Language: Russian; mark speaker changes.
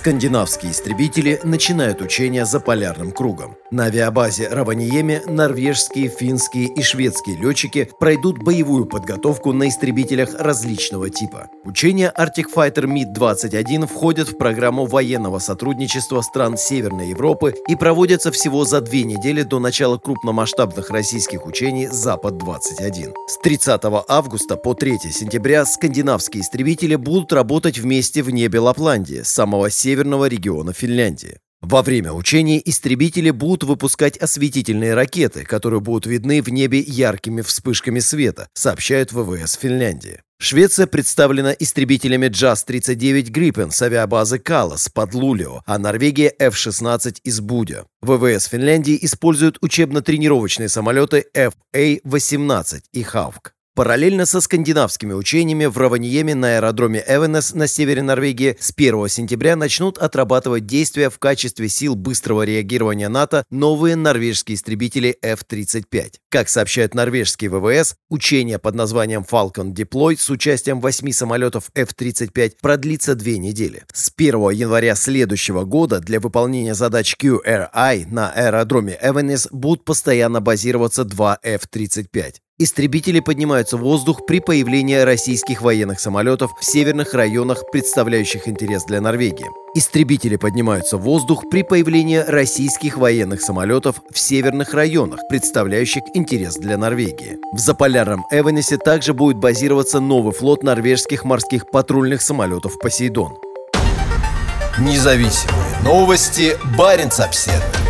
Speaker 1: Скандинавские истребители начинают учения за полярным кругом. На авиабазе Раваниеме норвежские, финские и шведские летчики пройдут боевую подготовку на истребителях различного типа. Учения Arctic Fighter MiG-21 входят в программу военного сотрудничества стран Северной Европы и проводятся всего за две недели до начала крупномасштабных российских учений «Запад-21». С 30 августа по 3 сентября скандинавские истребители будут работать вместе в небе Лапландии, самого северного региона Финляндии. Во время учений истребители будут выпускать осветительные ракеты, которые будут видны в небе яркими вспышками света, сообщают ВВС Финляндии. Швеция представлена истребителями JAS-39 Gripen с авиабазы Калас под Лулио, а Норвегия F-16 из Будя. ВВС Финляндии используют учебно-тренировочные самолеты FA-18 и Хавк. Параллельно со скандинавскими учениями в Раваниеме на аэродроме Эвенес на севере Норвегии с 1 сентября начнут отрабатывать действия в качестве сил быстрого реагирования НАТО новые норвежские истребители F-35. Как сообщают норвежские ВВС, учение под названием Falcon Deploy с участием восьми самолетов F-35 продлится две недели. С 1 января следующего года для выполнения задач QRI на аэродроме Эвенес будут постоянно базироваться два F-35. Истребители поднимаются в воздух при появлении российских военных самолетов в северных районах, представляющих интерес для Норвегии. Истребители поднимаются в воздух при появлении российских военных самолетов в северных районах, представляющих интерес для Норвегии. В заполярном Эванесе также будет базироваться новый флот норвежских морских патрульных самолетов «Посейдон». Независимые новости. Барин обседный.